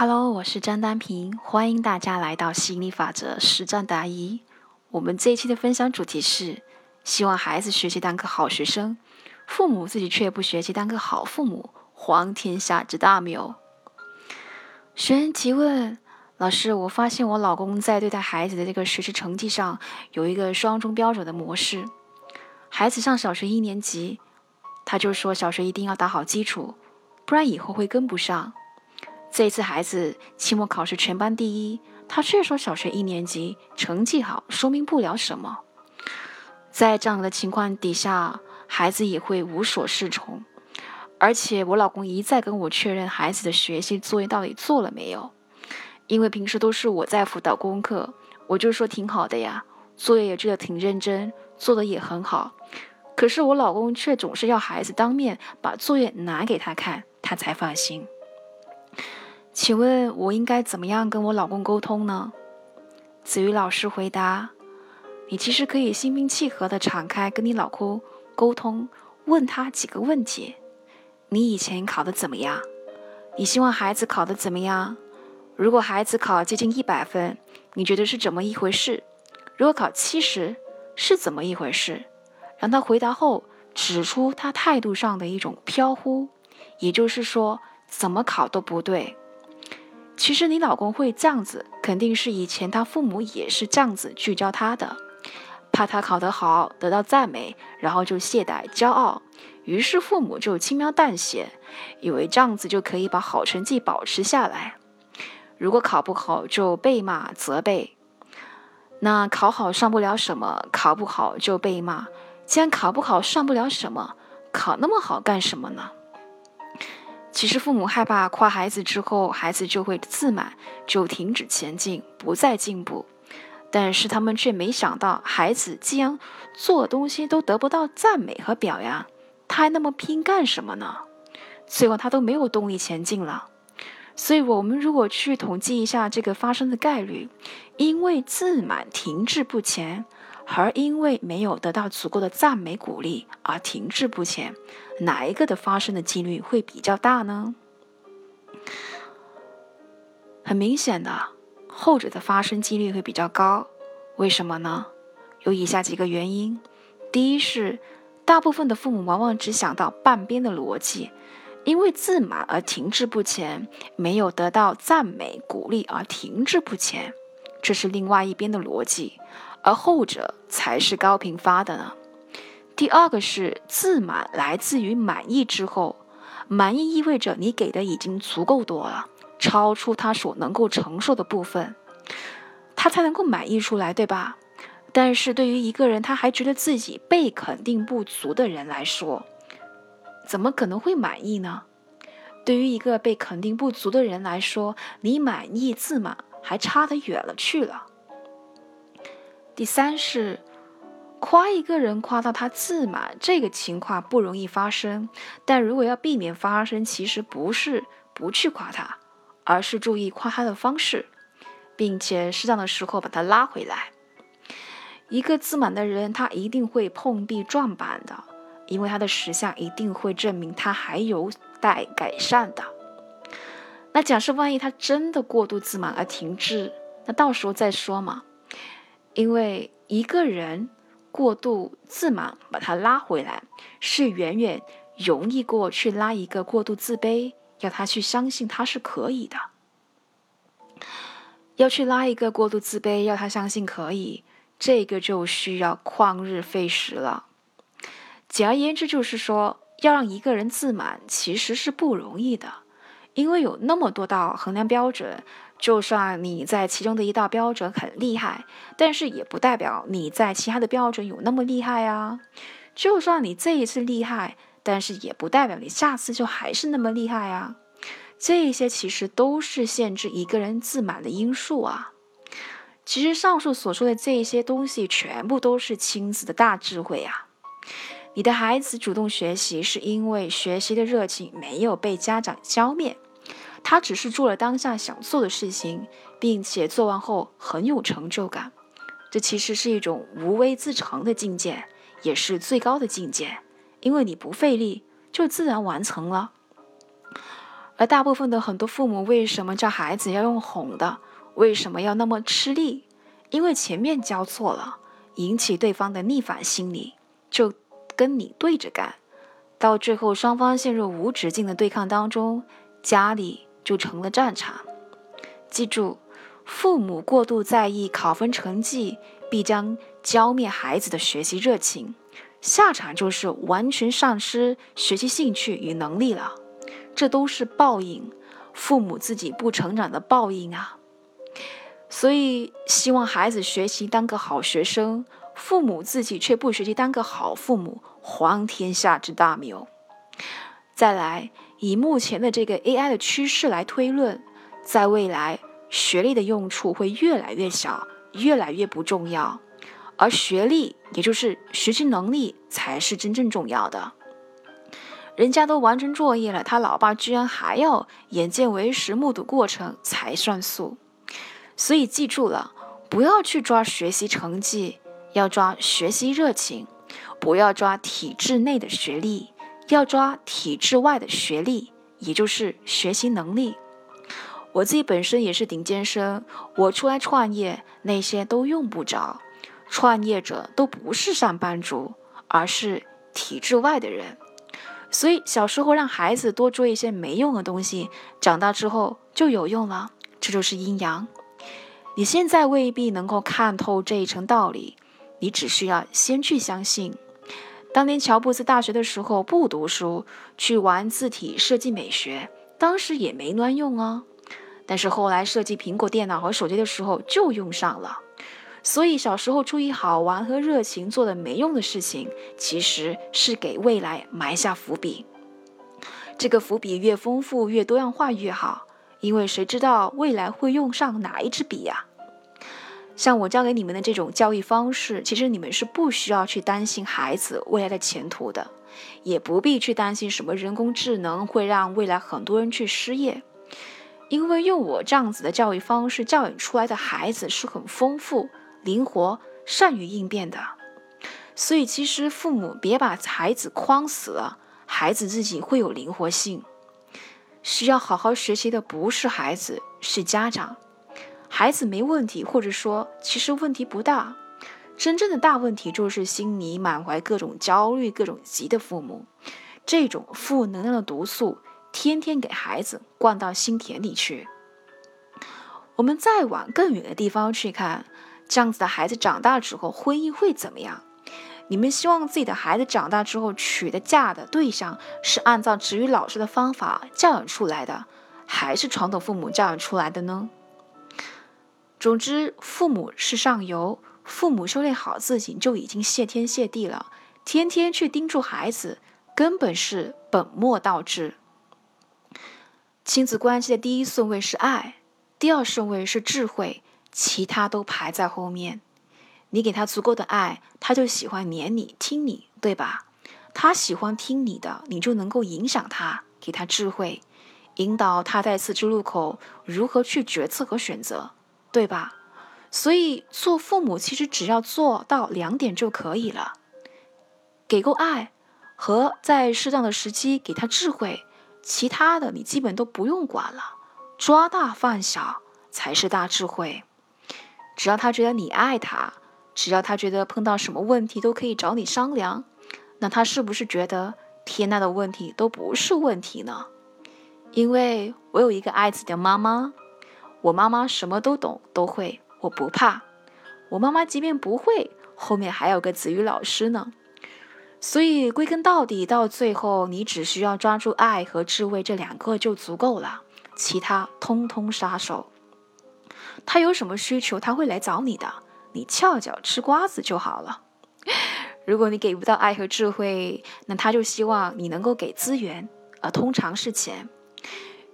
Hello，我是张丹平，欢迎大家来到吸引力法则实战答疑。我们这一期的分享主题是：希望孩子学习当个好学生，父母自己却不学习当个好父母，皇天下之大谬。学员提问：老师，我发现我老公在对待孩子的这个学习成绩上有一个双重标准的模式。孩子上小学一年级，他就说小学一定要打好基础，不然以后会跟不上。这次孩子期末考试全班第一，他却说小学一年级成绩好说明不了什么。在这样的情况底下，孩子也会无所适从。而且我老公一再跟我确认孩子的学习作业到底做了没有，因为平时都是我在辅导功课，我就说挺好的呀，作业也做得挺认真，做的也很好。可是我老公却总是要孩子当面把作业拿给他看，他才放心。请问，我应该怎么样跟我老公沟通呢？子瑜老师回答：“你其实可以心平气和的敞开跟你老公沟通，问他几个问题：你以前考的怎么样？你希望孩子考的怎么样？如果孩子考接近一百分，你觉得是怎么一回事？如果考七十，是怎么一回事？让他回答后，指出他态度上的一种飘忽，也就是说，怎么考都不对。”其实你老公会这样子，肯定是以前他父母也是这样子聚焦他的，怕他考得好得到赞美，然后就懈怠骄傲，于是父母就轻描淡写，以为这样子就可以把好成绩保持下来。如果考不好就被骂责备，那考好上不了什么，考不好就被骂。既然考不好上不了什么，考那么好干什么呢？其实父母害怕夸孩子之后，孩子就会自满，就停止前进，不再进步。但是他们却没想到，孩子既然做东西都得不到赞美和表扬，他还那么拼干什么呢？最后他都没有动力前进了。所以，我们如果去统计一下这个发生的概率，因为自满停滞不前。而因为没有得到足够的赞美鼓励而停滞不前，哪一个的发生的几率会比较大呢？很明显的，后者的发生几率会比较高。为什么呢？有以下几个原因：第一是，大部分的父母往往只想到半边的逻辑，因为自满而停滞不前，没有得到赞美鼓励而停滞不前，这是另外一边的逻辑。而后者才是高频发的呢。第二个是自满来自于满意之后，满意意味着你给的已经足够多了，超出他所能够承受的部分，他才能够满意出来，对吧？但是对于一个人他还觉得自己被肯定不足的人来说，怎么可能会满意呢？对于一个被肯定不足的人来说，你满意自满还差得远了去了。第三是夸一个人夸到他自满，这个情况不容易发生。但如果要避免发生，其实不是不去夸他，而是注意夸他的方式，并且适当的时候把他拉回来。一个自满的人，他一定会碰壁撞板的，因为他的实相一定会证明他还有待改善的。那假设万一他真的过度自满而停滞，那到时候再说嘛。因为一个人过度自满，把他拉回来，是远远容易过去拉一个过度自卑，要他去相信他是可以的。要去拉一个过度自卑，要他相信可以，这个就需要旷日费时了。简而言之，就是说，要让一个人自满，其实是不容易的，因为有那么多道衡量标准。就算你在其中的一道标准很厉害，但是也不代表你在其他的标准有那么厉害啊。就算你这一次厉害，但是也不代表你下次就还是那么厉害啊。这些其实都是限制一个人自满的因素啊。其实上述所说的这些东西，全部都是亲子的大智慧啊。你的孩子主动学习，是因为学习的热情没有被家长浇灭。他只是做了当下想做的事情，并且做完后很有成就感，这其实是一种无微自成的境界，也是最高的境界。因为你不费力，就自然完成了。而大部分的很多父母为什么教孩子要用哄的？为什么要那么吃力？因为前面教错了，引起对方的逆反心理，就跟你对着干，到最后双方陷入无止境的对抗当中，家里就成了战场。记住，父母过度在意考分成绩，必将浇灭孩子的学习热情，下场就是完全丧失学习兴趣与能力了。这都是报应，父母自己不成长的报应啊！所以，希望孩子学习当个好学生，父母自己却不学习当个好父母，荒天下之大谬。再来，以目前的这个 AI 的趋势来推论，在未来，学历的用处会越来越小，越来越不重要，而学历，也就是学习能力，才是真正重要的。人家都完成作业了，他老爸居然还要眼见为实，目睹过程才算数。所以记住了，不要去抓学习成绩，要抓学习热情；不要抓体制内的学历，要抓体制外的学历，也就是学习能力。我自己本身也是顶尖生，我出来创业，那些都用不着。创业者都不是上班族，而是体制外的人。所以小时候让孩子多做一些没用的东西，长大之后就有用了。这就是阴阳。你现在未必能够看透这一层道理，你只需要先去相信。当年乔布斯大学的时候不读书，去玩字体设计美学，当时也没卵用啊。但是后来设计苹果电脑和手机的时候就用上了。所以小时候出于好玩和热情做的没用的事情，其实是给未来埋下伏笔。这个伏笔越丰富、越多样化越好，因为谁知道未来会用上哪一支笔呀？像我教给你们的这种教育方式，其实你们是不需要去担心孩子未来的前途的，也不必去担心什么人工智能会让未来很多人去失业，因为用我这样子的教育方式教育出来的孩子是很丰富。灵活、善于应变的，所以其实父母别把孩子框死了，孩子自己会有灵活性。需要好好学习的不是孩子，是家长。孩子没问题，或者说其实问题不大。真正的大问题就是心里满怀各种焦虑、各种急的父母，这种负能量的毒素天天给孩子灌到心田里去。我们再往更远的地方去看。这样子的孩子长大之后，婚姻会怎么样？你们希望自己的孩子长大之后娶的嫁的对象是按照职语老师的方法教养出来的，还是传统父母教养出来的呢？总之，父母是上游，父母修炼好自己就已经谢天谢地了。天天去叮嘱孩子，根本是本末倒置。亲子关系的第一顺位是爱，第二顺位是智慧。其他都排在后面，你给他足够的爱，他就喜欢黏你、听你，对吧？他喜欢听你的，你就能够影响他，给他智慧，引导他在十字路口如何去决策和选择，对吧？所以做父母其实只要做到两点就可以了：给够爱和在适当的时机给他智慧，其他的你基本都不用管了，抓大放小才是大智慧。只要他觉得你爱他，只要他觉得碰到什么问题都可以找你商量，那他是不是觉得天大的问题都不是问题呢？因为我有一个爱自己的妈妈，我妈妈什么都懂都会，我不怕。我妈妈即便不会，后面还有个子瑜老师呢。所以归根到底，到最后你只需要抓住爱和智慧这两个就足够了，其他通通杀手。他有什么需求，他会来找你的，你翘脚吃瓜子就好了。如果你给不到爱和智慧，那他就希望你能够给资源，而通常是钱。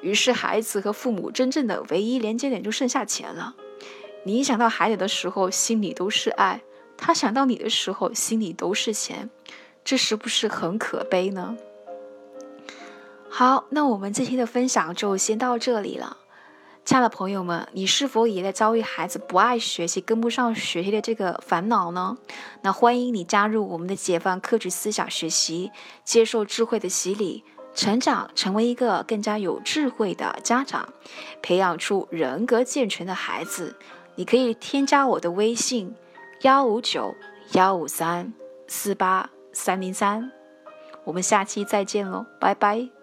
于是孩子和父母真正的唯一连接点就剩下钱了。你想到孩子的时候，心里都是爱；他想到你的时候，心里都是钱。这是不是很可悲呢？好，那我们这期的分享就先到这里了。亲爱的朋友们，你是否也在遭遇孩子不爱学习、跟不上学习的这个烦恼呢？那欢迎你加入我们的解放科举思想学习，接受智慧的洗礼，成长成为一个更加有智慧的家长，培养出人格健全的孩子。你可以添加我的微信：幺五九幺五三四八三零三。我们下期再见喽，拜拜。